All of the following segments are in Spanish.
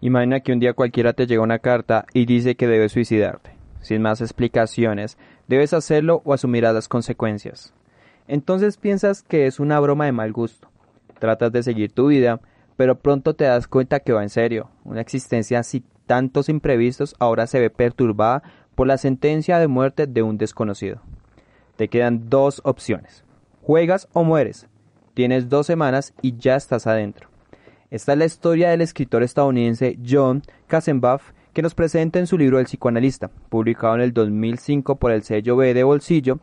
Imagina que un día cualquiera te llega una carta y dice que debes suicidarte. Sin más explicaciones, debes hacerlo o asumirás las consecuencias. Entonces piensas que es una broma de mal gusto. Tratas de seguir tu vida, pero pronto te das cuenta que va en serio. Una existencia sin tantos imprevistos ahora se ve perturbada por la sentencia de muerte de un desconocido. Te quedan dos opciones. Juegas o mueres. Tienes dos semanas y ya estás adentro. Esta es la historia del escritor estadounidense John Kassenbach que nos presenta en su libro El psicoanalista, publicado en el 2005 por el sello B de bolsillo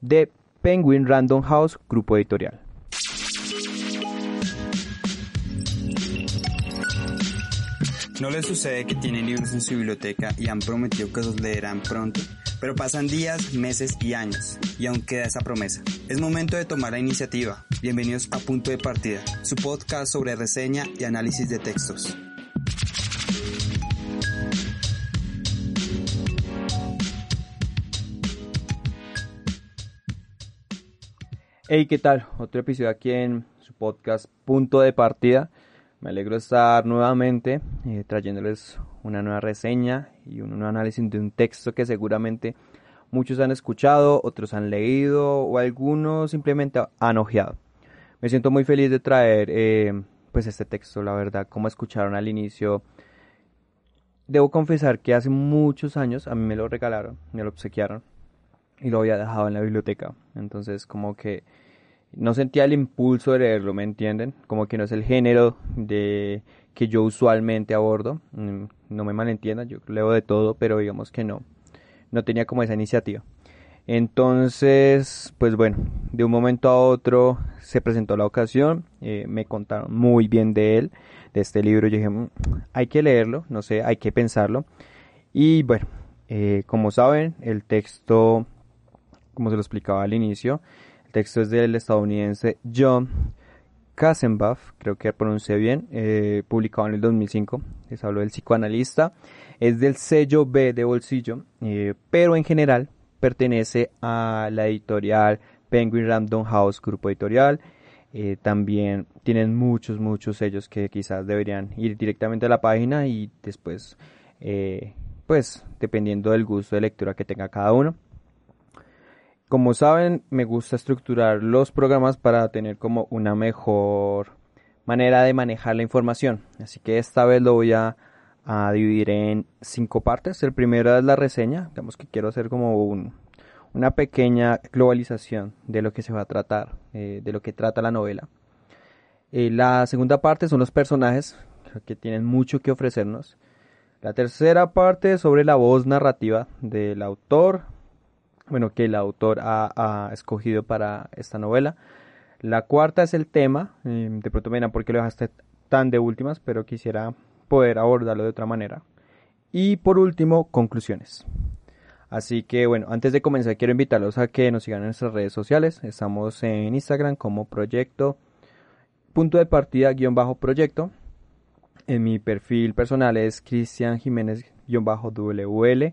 de Penguin Random House, grupo editorial. ¿No les sucede que tienen libros en su biblioteca y han prometido que los leerán pronto? Pero pasan días, meses y años, y aún queda esa promesa. Es momento de tomar la iniciativa. Bienvenidos a Punto de Partida, su podcast sobre reseña y análisis de textos. Hey, ¿qué tal? Otro episodio aquí en su podcast Punto de Partida. Me alegro de estar nuevamente eh, trayéndoles una nueva reseña y un nuevo análisis de un texto que seguramente muchos han escuchado, otros han leído o algunos simplemente han ojeado. Me siento muy feliz de traer eh, pues este texto, la verdad, como escucharon al inicio. Debo confesar que hace muchos años a mí me lo regalaron, me lo obsequiaron y lo había dejado en la biblioteca. Entonces como que no sentía el impulso de leerlo, ¿me entienden? Como que no es el género de que yo usualmente abordo. Mm, no me malentiendan, yo leo de todo, pero digamos que no. No tenía como esa iniciativa. Entonces, pues bueno, de un momento a otro se presentó la ocasión, eh, me contaron muy bien de él, de este libro, yo dije, mm, hay que leerlo, no sé, hay que pensarlo. Y bueno, eh, como saben, el texto, como se lo explicaba al inicio, el texto es del estadounidense John Kassenbach, creo que pronuncié bien, eh, publicado en el 2005. Les hablo del psicoanalista. Es del sello B de bolsillo, eh, pero en general pertenece a la editorial Penguin Random House, grupo editorial. Eh, también tienen muchos, muchos sellos que quizás deberían ir directamente a la página y después, pues, dependiendo del gusto de lectura que tenga cada uno. Como saben, me gusta estructurar los programas para tener como una mejor manera de manejar la información. Así que esta vez lo voy a, dividir en cinco partes. El primero es la reseña. Digamos que quiero hacer como una pequeña globalización de lo que se va a tratar, eh, de lo que trata la novela. Eh, la segunda parte son los personajes, que tienen mucho que ofrecernos. La tercera parte sobre la voz narrativa del autor, bueno, que el autor ha, escogido para esta novela. La cuarta es el tema, em, de pronto me por qué lo dejaste tan de últimas, pero quisiera poder abordarlo de otra manera. Y por último, conclusiones. Así que bueno, antes de comenzar quiero invitarlos a que nos sigan en nuestras redes sociales. Estamos en Instagram como proyecto punto de partida guion bajo proyecto. En mi perfil personal es Cristian Jiménez guion bajo WL.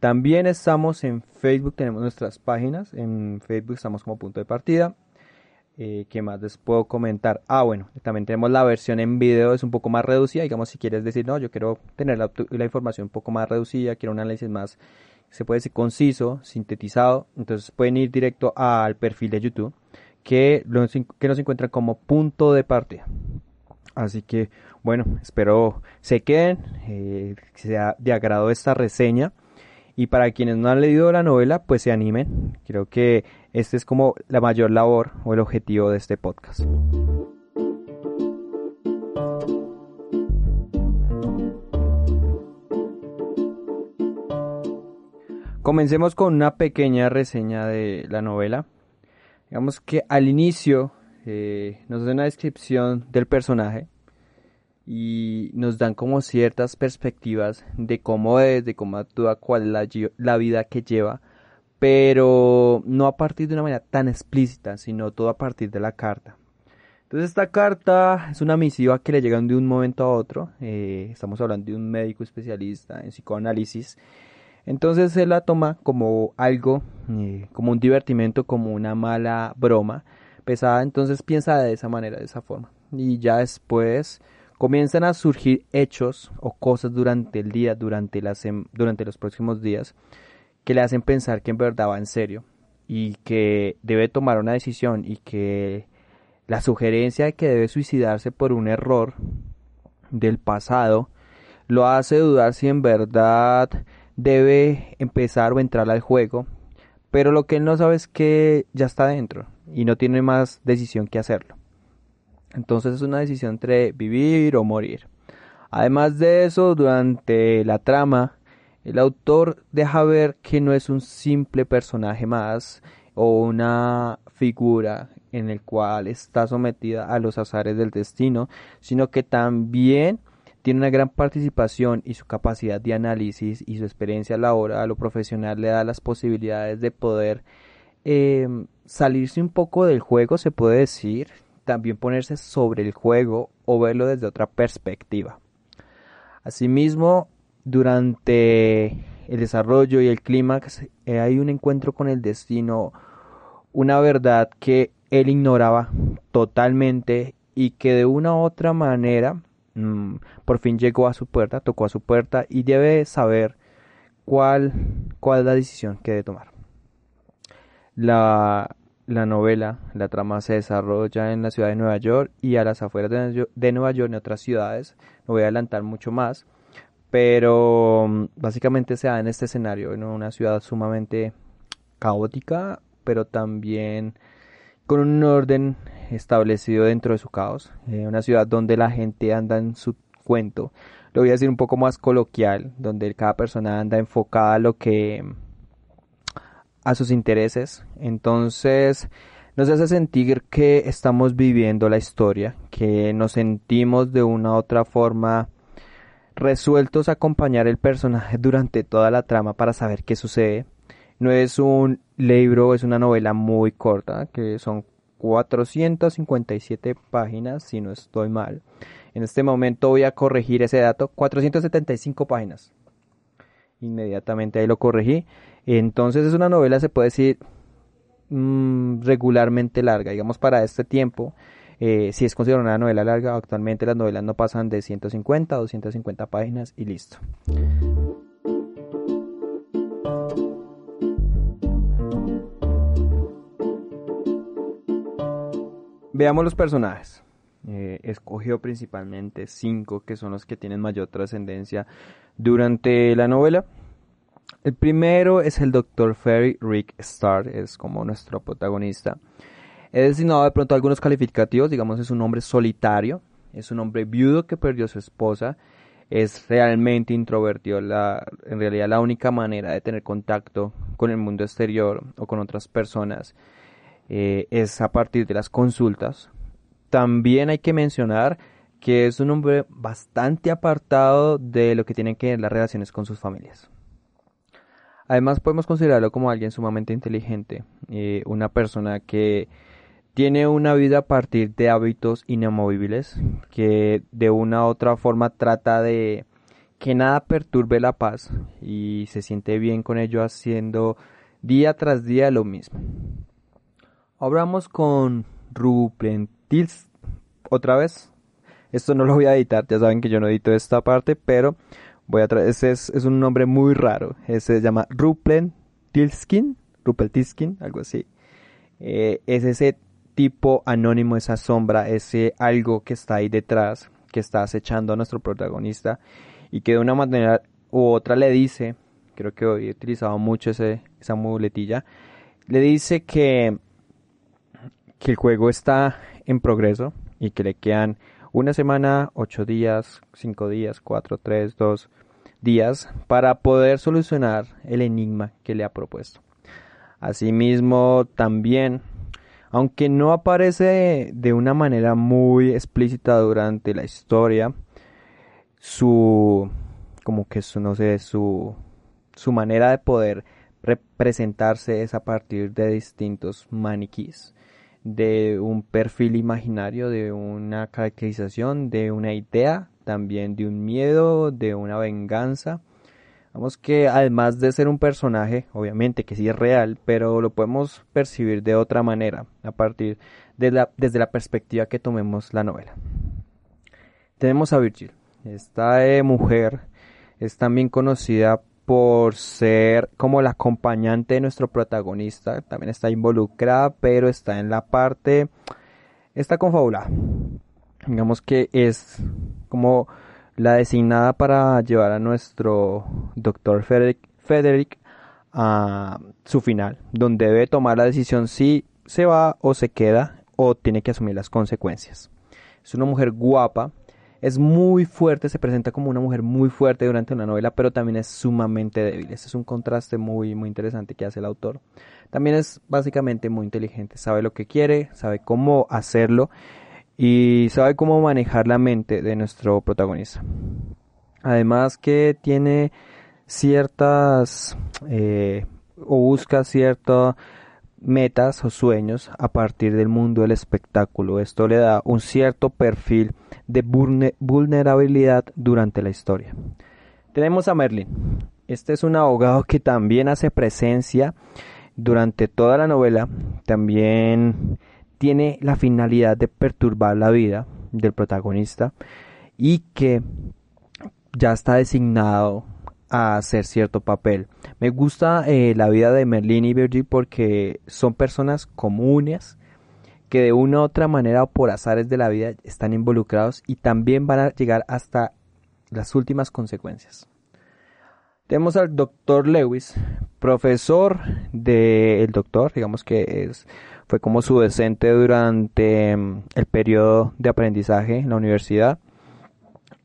También estamos en Facebook, tenemos nuestras páginas. En Facebook estamos como punto de partida. Eh, ¿Qué más les puedo comentar? Ah, bueno, también tenemos la versión en video, es un poco más reducida. Digamos, si quieres decir, no, yo quiero tener la, información un poco más reducida, quiero un análisis más, se puede decir, conciso, sintetizado. Entonces pueden ir directo al perfil de YouTube que, que nos encuentran como punto de partida. Así que, bueno, espero se queden, eh, que sea de agrado esta reseña. Y para quienes no han leído la novela, pues se animen. Creo que este es como la mayor labor o el objetivo de este podcast. Comencemos con una pequeña reseña de la novela. Digamos que al inicio eh, nos da una descripción del personaje, y nos dan como ciertas perspectivas de cómo es, de cómo actúa, cuál es la, vida que lleva, pero no a partir de una manera tan explícita, sino todo a partir de la carta. Entonces esta carta es una misiva que le llegan de un momento a otro, eh, estamos hablando de un médico especialista en psicoanálisis, entonces él la toma como algo, eh, como un divertimento, como una mala broma pesada, entonces piensa de esa manera, de esa forma. Y ya después comienzan a surgir hechos o cosas durante el día, durante, durante los próximos días, que le hacen pensar que en verdad va en serio y que debe tomar una decisión y que la sugerencia de que debe suicidarse por un error del pasado lo hace dudar si en verdad debe empezar o entrar al juego, pero lo que él no sabe es que ya está dentro y no tiene más decisión que hacerlo. Entonces es una decisión entre vivir o morir. Además de eso, durante la trama, el autor deja ver que no es un simple personaje más o una figura en el cual está sometida a los azares del destino, sino que también tiene una gran participación y su capacidad de análisis y su experiencia laboral lo profesional le da las posibilidades de poder em, salirse un poco del juego, se puede decir, también ponerse sobre el juego o verlo desde otra perspectiva. Asimismo, durante el desarrollo y el clímax eh, hay un encuentro con el destino, una verdad que él ignoraba totalmente y que de una u otra manera mm, por fin llegó a su puerta, tocó a su puerta y debe saber cuál, cuál es la decisión que debe tomar. La, la novela, la trama se desarrolla en la ciudad de Nueva York y a las afueras de, Nueva York en otras ciudades. No voy a adelantar mucho más, pero mm, básicamente se da en este escenario, en una ciudad sumamente caótica, pero también con un orden establecido dentro de su caos. Eh, una ciudad donde la gente anda en su cuento. Lo voy a decir un poco más coloquial, donde cada persona anda enfocada a lo que a sus intereses. Entonces nos hace sentir que estamos viviendo la historia, que nos sentimos de una u otra forma resueltos a acompañar el personaje durante toda la trama para saber qué sucede. No es un libro, es una novela muy corta, que son 457 páginas, si no estoy mal. En este momento voy a corregir ese dato, 475 páginas. Inmediatamente ahí lo corregí. Entonces es una novela, se puede decir, mm, regularmente larga. Digamos, para este tiempo, eh, si es considerada una novela larga, actualmente las novelas no pasan de 150 a 250 páginas y listo. Veamos los personajes. Eh, escogió principalmente cinco que son los que tienen mayor trascendencia durante la novela. El primero es el Dr. Ferry Rick Starr, es como nuestro protagonista. He designado de pronto algunos calificativos, digamos es un hombre solitario, es un hombre viudo que perdió a su esposa, es realmente introvertido, la, en realidad la única manera de tener contacto con el mundo exterior o con otras personas eh, es a partir de las consultas. También hay que mencionar que es un hombre bastante apartado de lo que tienen que ver las relaciones con sus familias. Además podemos considerarlo como alguien sumamente inteligente, eh, una persona que tiene una vida a partir de hábitos inamovibles, que de una u otra forma trata de que nada perturbe la paz y se siente bien con ello haciendo día tras día lo mismo. Hablamos con Ruben Tils otra vez. Esto no lo voy a editar, ya saben que yo no edito esta parte, pero Voy a traer, ese es, un nombre muy raro. Ese se llama Ruplen Tilskin, Tilskin, algo así. Eh, es ese tipo anónimo, esa sombra, ese algo que está ahí detrás, que está acechando a nuestro protagonista y que de una manera u otra le dice, creo que hoy he utilizado mucho ese, esa muletilla, le dice que, que el juego está en progreso y que le quedan una semana, ocho días, cinco días, cuatro, tres, dos días para poder solucionar el enigma que le ha propuesto. Asimismo, también, aunque no aparece de una manera muy explícita durante la historia, su, como que su, no sé, su, su manera de poder representarse es a partir de distintos maniquís de un perfil imaginario, de una caracterización, de una idea, también de un miedo, de una venganza. Vamos que además de ser un personaje, obviamente que sí es real, pero lo podemos percibir de otra manera, a partir de la, desde la perspectiva que tomemos la novela. tenemos a Virgil. Esta eh, mujer es también conocida por ser como la acompañante de nuestro protagonista. También está involucrada, pero está en la parte, está confabulada. Digamos que es como la designada para llevar a nuestro doctor Frederick, a su final, donde debe tomar la decisión si se va o se queda o tiene que asumir las consecuencias. Es una mujer guapa, es muy fuerte, se presenta como una mujer muy fuerte durante una novela, pero también es sumamente débil. Ese es un contraste muy, muy interesante que hace el autor. También es básicamente muy inteligente, sabe lo que quiere, sabe cómo hacerlo y sabe cómo manejar la mente de nuestro protagonista. Además que tiene ciertas eh, o busca ciertas metas o sueños a partir del mundo del espectáculo. Esto le da un cierto perfil de vulnerabilidad durante la historia. Tenemos a Merlin. Este es un abogado que también hace presencia durante toda la novela. También tiene la finalidad de perturbar la vida del protagonista y que ya está designado a hacer cierto papel. Me gusta eh, la vida de Merlin y Virgil porque son personas comunes que de una u otra manera o por azares de la vida están involucrados y también van a llegar hasta las últimas consecuencias. Tenemos al doctor Lewis, profesor del doctor, digamos que es, fue como su docente durante mm, el periodo de aprendizaje en la universidad.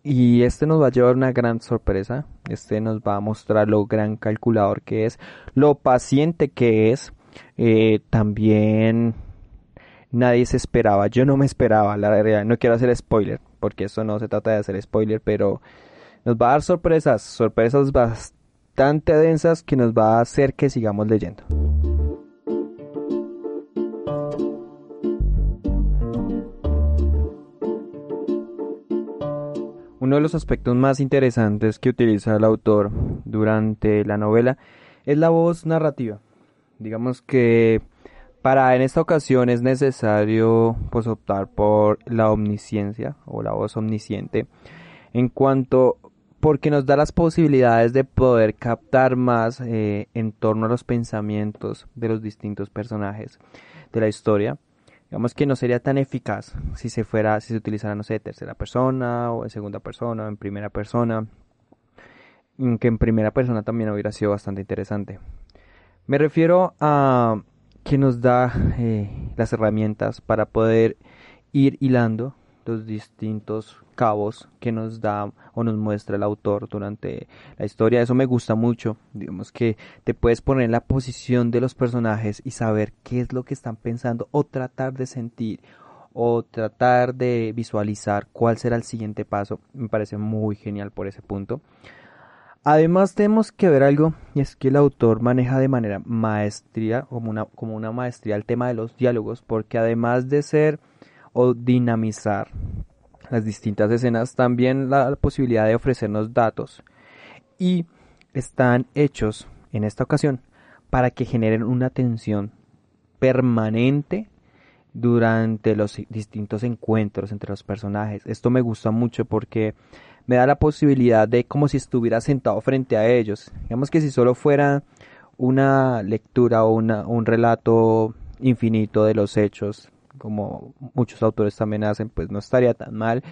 Y este nos va a llevar una gran sorpresa. Este nos va a mostrar lo gran calculador que es, lo paciente que es. Eh, también nadie se esperaba. Yo no me esperaba, la verdad. No quiero hacer spoiler, porque eso no se trata de hacer spoiler, pero nos va a dar sorpresas, sorpresas bastante densas que nos va a hacer que sigamos leyendo. Uno de los aspectos más interesantes que utiliza el autor durante la novela es la voz narrativa. Digamos que para en esta ocasión es necesario pues optar por la omnisciencia o la voz omnisciente en cuanto porque nos da las posibilidades de poder captar más eh, en torno a los pensamientos de los distintos personajes de la historia digamos que no sería tan eficaz si se fuera, si se utilizara, no sé, tercera persona o en segunda persona o en primera persona, que en primera persona también hubiera sido bastante interesante. Me refiero a que nos da eh, las herramientas para poder ir hilando los distintos cabos que nos da o nos muestra el autor durante la historia. Eso me gusta mucho. Digamos que te puedes poner en la posición de los personajes y saber qué es lo que están pensando o tratar de sentir o tratar de visualizar cuál será el siguiente paso. Me parece muy genial por ese punto. Además tenemos que ver algo y es que el autor maneja de manera maestría, como una, como una maestría el tema de los diálogos, porque además de ser o dinamizar las distintas escenas, también la posibilidad de ofrecernos datos y están hechos en esta ocasión para que generen una tensión permanente durante los distintos encuentros entre los personajes. Esto me gusta mucho porque me da la posibilidad de como si estuviera sentado frente a ellos. Digamos que si solo fuera una lectura o una, un relato infinito de los hechos como muchos autores también hacen, pues no estaría tan mal,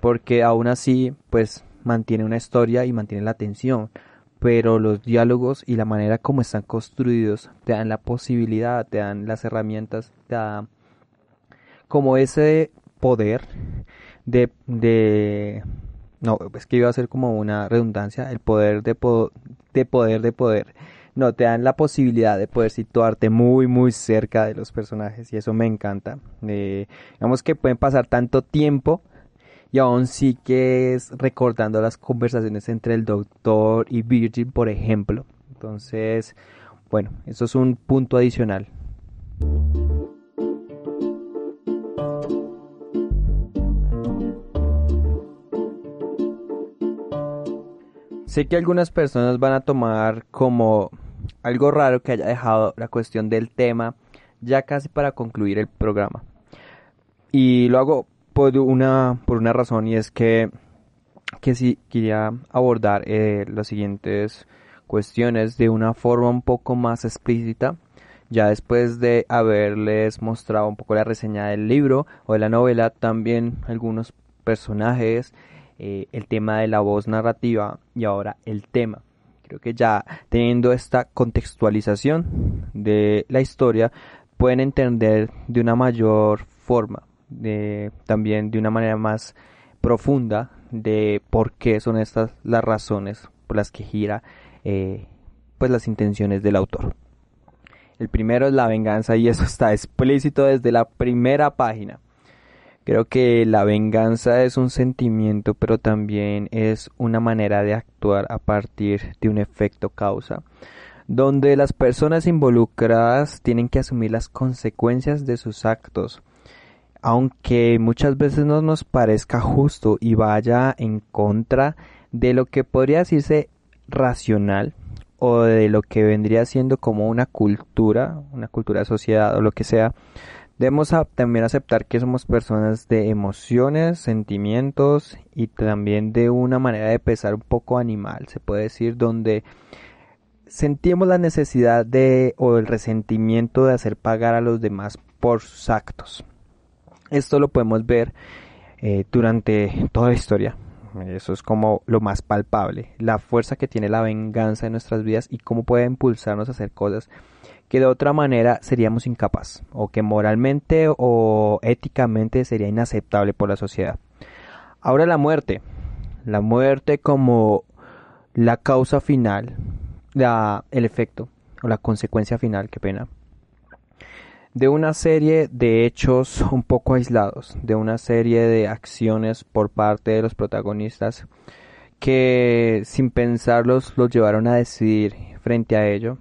porque aún así, pues mantiene una historia y mantiene la atención, pero los diálogos y la manera como están construidos te dan la posibilidad, te dan las herramientas, te dan como ese poder de, de no, es que iba a ser como una redundancia, el poder de, de poder de poder no, te dan la posibilidad de poder situarte muy, muy cerca de los personajes y eso me encanta. Eh, digamos que pueden pasar tanto tiempo y aún sí que es recordando las conversaciones entre el doctor y Virgin, por ejemplo. Entonces, bueno, eso es un punto adicional. Sé que algunas personas van a tomar como algo raro que haya dejado la cuestión del tema ya casi para concluir el programa. Y lo hago por una, por una razón y es que, que sí quería abordar eh, las siguientes cuestiones de una forma un poco más explícita ya después de haberles mostrado un poco la reseña del libro o de la novela, también algunos personajes, eh, el tema de la voz narrativa y ahora el tema. Creo que ya teniendo esta contextualización de la historia, pueden entender de una mayor forma, de, también de una manera más profunda de por qué son estas las razones por las que gira eh, pues las intenciones del autor. El primero es la venganza y eso está explícito desde la primera página. Creo que la venganza es un sentimiento, pero también es una manera de actuar a partir de un efecto causa, donde las personas involucradas tienen que asumir las consecuencias de sus actos, aunque muchas veces no nos parezca justo y vaya en contra de lo que podría decirse racional, o de lo que vendría siendo como una cultura, una cultura de sociedad o lo que sea, debemos también aceptar que somos personas de emociones, sentimientos y también de una manera de pensar un poco animal, se puede decir, donde sentimos la necesidad de o el resentimiento de hacer pagar a los demás por sus actos. Esto lo podemos ver eh, durante toda la historia. Eso es como lo más palpable, la fuerza que tiene la venganza en nuestras vidas y cómo puede impulsarnos a hacer cosas que de otra manera seríamos incapaz o que moralmente o éticamente sería inaceptable por la sociedad. Ahora la muerte, la muerte como la causa final, la, el efecto o la consecuencia final, qué pena, de una serie de hechos un poco aislados, de una serie de acciones por parte de los protagonistas que sin pensarlos los llevaron a decidir frente a ello.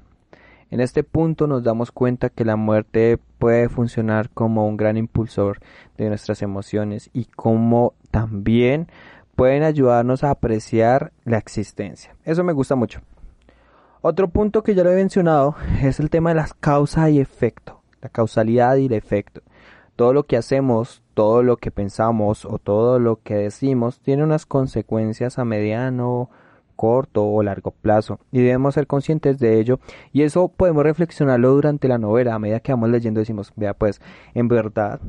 En este punto nos damos cuenta que la muerte puede funcionar como un gran impulsor de nuestras emociones y como también pueden ayudarnos a apreciar la existencia. Eso me gusta mucho. Otro punto que ya lo he mencionado es el tema de las causa y efecto la causalidad y el efecto. Todo lo que hacemos, todo lo que pensamos o todo lo que decimos tiene unas consecuencias a mediano, corto o largo plazo y debemos ser conscientes de ello y eso podemos reflexionarlo durante la novela a medida que vamos leyendo decimos vea pues en verdad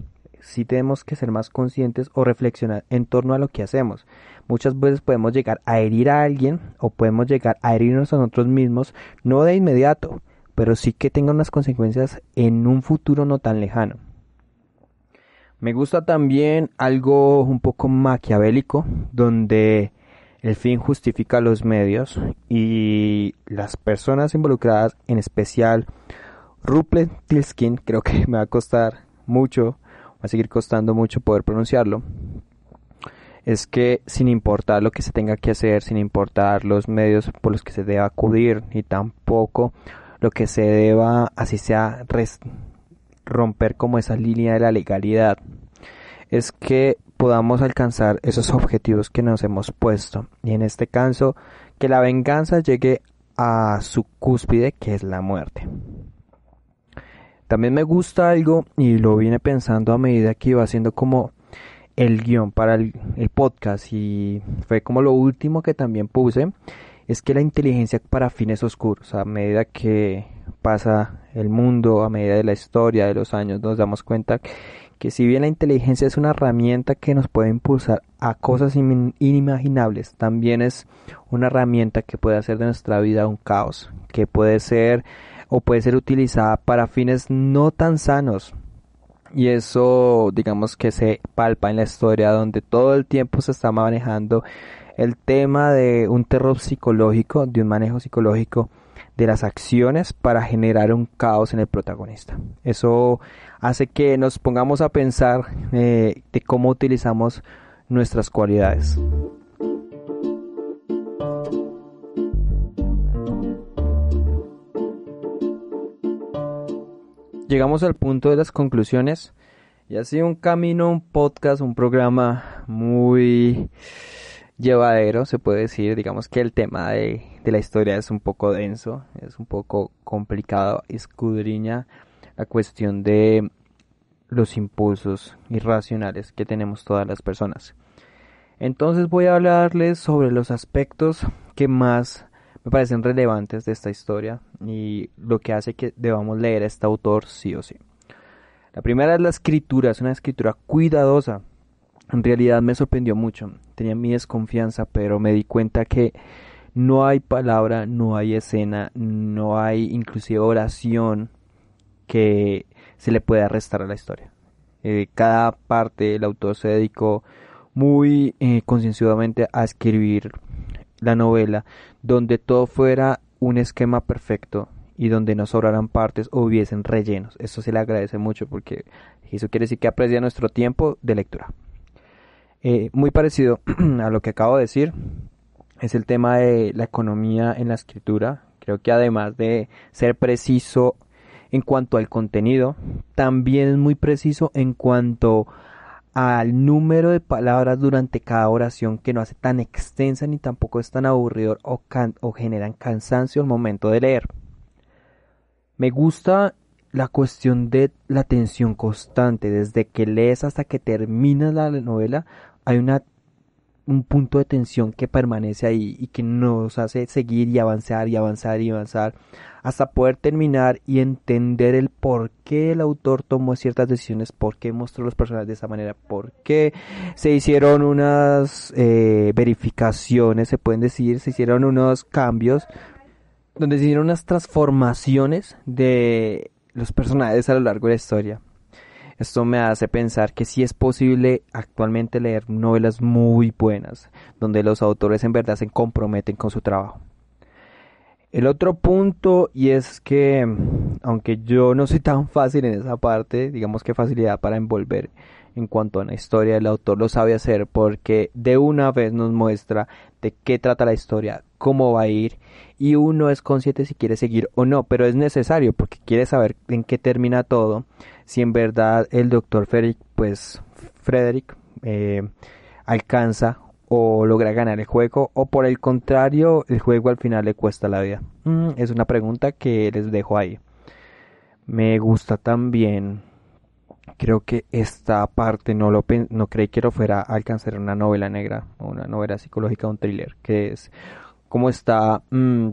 sí tenemos que ser más conscientes o reflexionar en torno a lo que hacemos muchas veces podemos llegar a herir a alguien o podemos llegar a herirnos a nosotros mismos no de inmediato pero sí que tenga unas consecuencias en un futuro no tan lejano. Me gusta también algo un poco maquiavélico, donde el fin justifica los medios y las personas involucradas, en especial Ruple Tilskin, creo que me va a costar mucho, va a seguir costando mucho poder pronunciarlo, es que sin importar lo que se tenga que hacer, sin importar los medios por los que se deba acudir, y tampoco lo que se deba, así sea, romper como esa línea de la legalidad, es que podamos alcanzar esos objetivos que nos hemos puesto. Y en este caso, que la venganza llegue a su cúspide, que es la muerte. También me gusta algo, y lo vine pensando a medida que iba haciendo como el guion para el, el podcast, y fue como lo último que también puse, es que la inteligencia para fines oscuros, a medida que pasa el mundo, a medida de la historia, de los años, nos damos cuenta que si bien la inteligencia es una herramienta que nos puede impulsar a cosas inimaginables, también es una herramienta que puede hacer de nuestra vida un caos, que puede ser o puede ser utilizada para fines no tan sanos. Y eso, digamos que se palpa en la historia donde todo el tiempo se está manejando el tema de un terror psicológico, de un manejo psicológico de las acciones para generar un caos en el protagonista. Eso hace que nos pongamos a pensar eh, de cómo utilizamos nuestras cualidades. Llegamos al punto de las conclusiones y ha sido un camino, un podcast, un programa muy llevadero, se puede decir. Digamos que el tema de, la historia es un poco denso, es un poco complicado, escudriña la cuestión de los impulsos irracionales que tenemos todas las personas. Entonces voy a hablarles sobre los aspectos que más me parecen relevantes de esta historia y lo que hace que debamos leer a este autor sí o sí. La primera es la escritura, es una escritura cuidadosa. En realidad me sorprendió mucho, tenía mi desconfianza, pero me di cuenta que no hay palabra, no hay escena, no hay inclusive oración que se le pueda restar a la historia. Eh, cada parte el autor se dedicó muy eh, concienciadamente a escribir la novela donde todo fuera un esquema perfecto y donde no sobraran partes o hubiesen rellenos. Eso se le agradece mucho porque eso quiere decir que aprecia nuestro tiempo de lectura. Eh, muy parecido a lo que acabo de decir es el tema de la economía en la escritura. Creo que además de ser preciso en cuanto al contenido, también es muy preciso en cuanto al número de palabras durante cada oración que no hace tan extensa ni tampoco es tan aburrido o, o generan cansancio al momento de leer. Me gusta la cuestión de la tensión constante, desde que lees hasta que terminas la novela, hay una un punto de tensión que permanece ahí y que nos hace seguir y avanzar y avanzar y avanzar hasta poder terminar y entender el por qué el autor tomó ciertas decisiones, por qué mostró los personajes de esa manera, por qué se hicieron unas eh, verificaciones, se pueden decir, se hicieron unos cambios, donde se hicieron unas transformaciones de los personajes a lo largo de la historia. Esto me hace pensar que sí es posible actualmente leer novelas muy buenas, donde los autores en verdad se comprometen con su trabajo. El otro punto, y es que, aunque yo no soy tan fácil en esa parte, digamos que facilidad para envolver en cuanto a la historia, el autor lo sabe hacer porque de una vez nos muestra de qué trata la historia, cómo va a ir, y uno es consciente si quiere seguir o no, pero es necesario porque quiere saber en qué termina todo si en verdad el doctor Frederick, pues Frederick eh, alcanza o logra ganar el juego o por el contrario el juego al final le cuesta la vida. Mm, es una pregunta que les dejo ahí. Me gusta también, creo que esta parte no lo no creí que lo fuera a alcanzar una novela negra una novela psicológica, un thriller, que es cómo está, mm,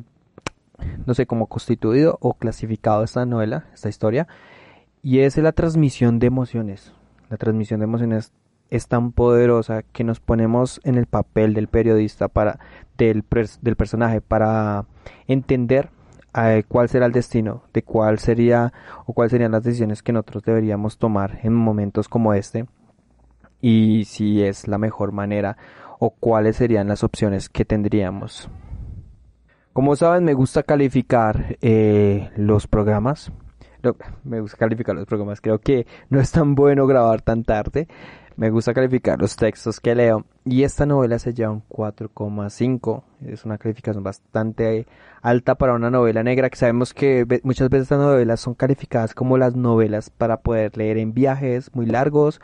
no sé, cómo constituido o clasificado esta novela, esta historia y es la transmisión de emociones. La transmisión de emociones es tan poderosa que nos ponemos en el papel del periodista para del, del personaje para entender eh, cuál será el destino, de cuál sería o cuáles serían las decisiones que nosotros deberíamos tomar en momentos como este y si es la mejor manera o cuáles serían las opciones que tendríamos. Como saben, me gusta calificar eh, los programas me gusta calificar los programas. Creo que no es tan bueno grabar tan tarde. Me gusta calificar los textos que leo. Y esta novela se lleva un 4,5. Es una calificación bastante alta para una novela negra. Que sabemos que muchas veces estas novelas son calificadas como las novelas para poder leer en viajes muy largos.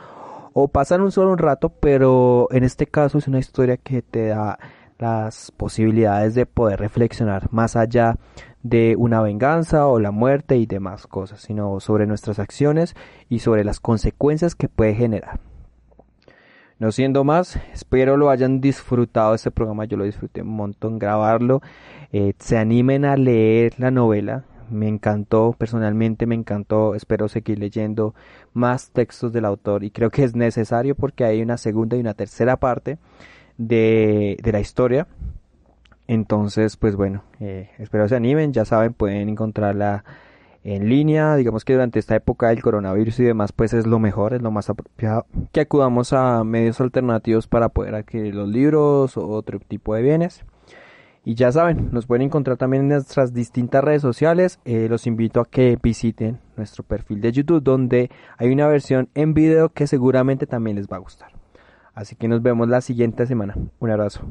O pasan un solo rato. Pero en este caso es una historia que te da las posibilidades de poder reflexionar más allá de una venganza o la muerte y demás cosas, sino sobre nuestras acciones y sobre las consecuencias que puede generar. No siendo más, espero lo hayan disfrutado este programa, yo lo disfruté un montón grabarlo, eh, se animen a leer la novela, me encantó, personalmente me encantó, espero seguir leyendo más textos del autor y creo que es necesario porque hay una segunda y una tercera parte de, de la historia entonces, pues bueno, eh, espero se animen, ya saben, pueden encontrarla en línea, digamos que durante esta época del coronavirus y demás, pues es lo mejor, es lo más apropiado que acudamos a medios alternativos para poder adquirir los libros o otro tipo de bienes. Y ya saben, nos pueden encontrar también en nuestras distintas redes sociales. Eh, los invito a que visiten nuestro perfil de YouTube donde hay una versión en video que seguramente también les va a gustar. Así que nos vemos la siguiente semana. Un abrazo.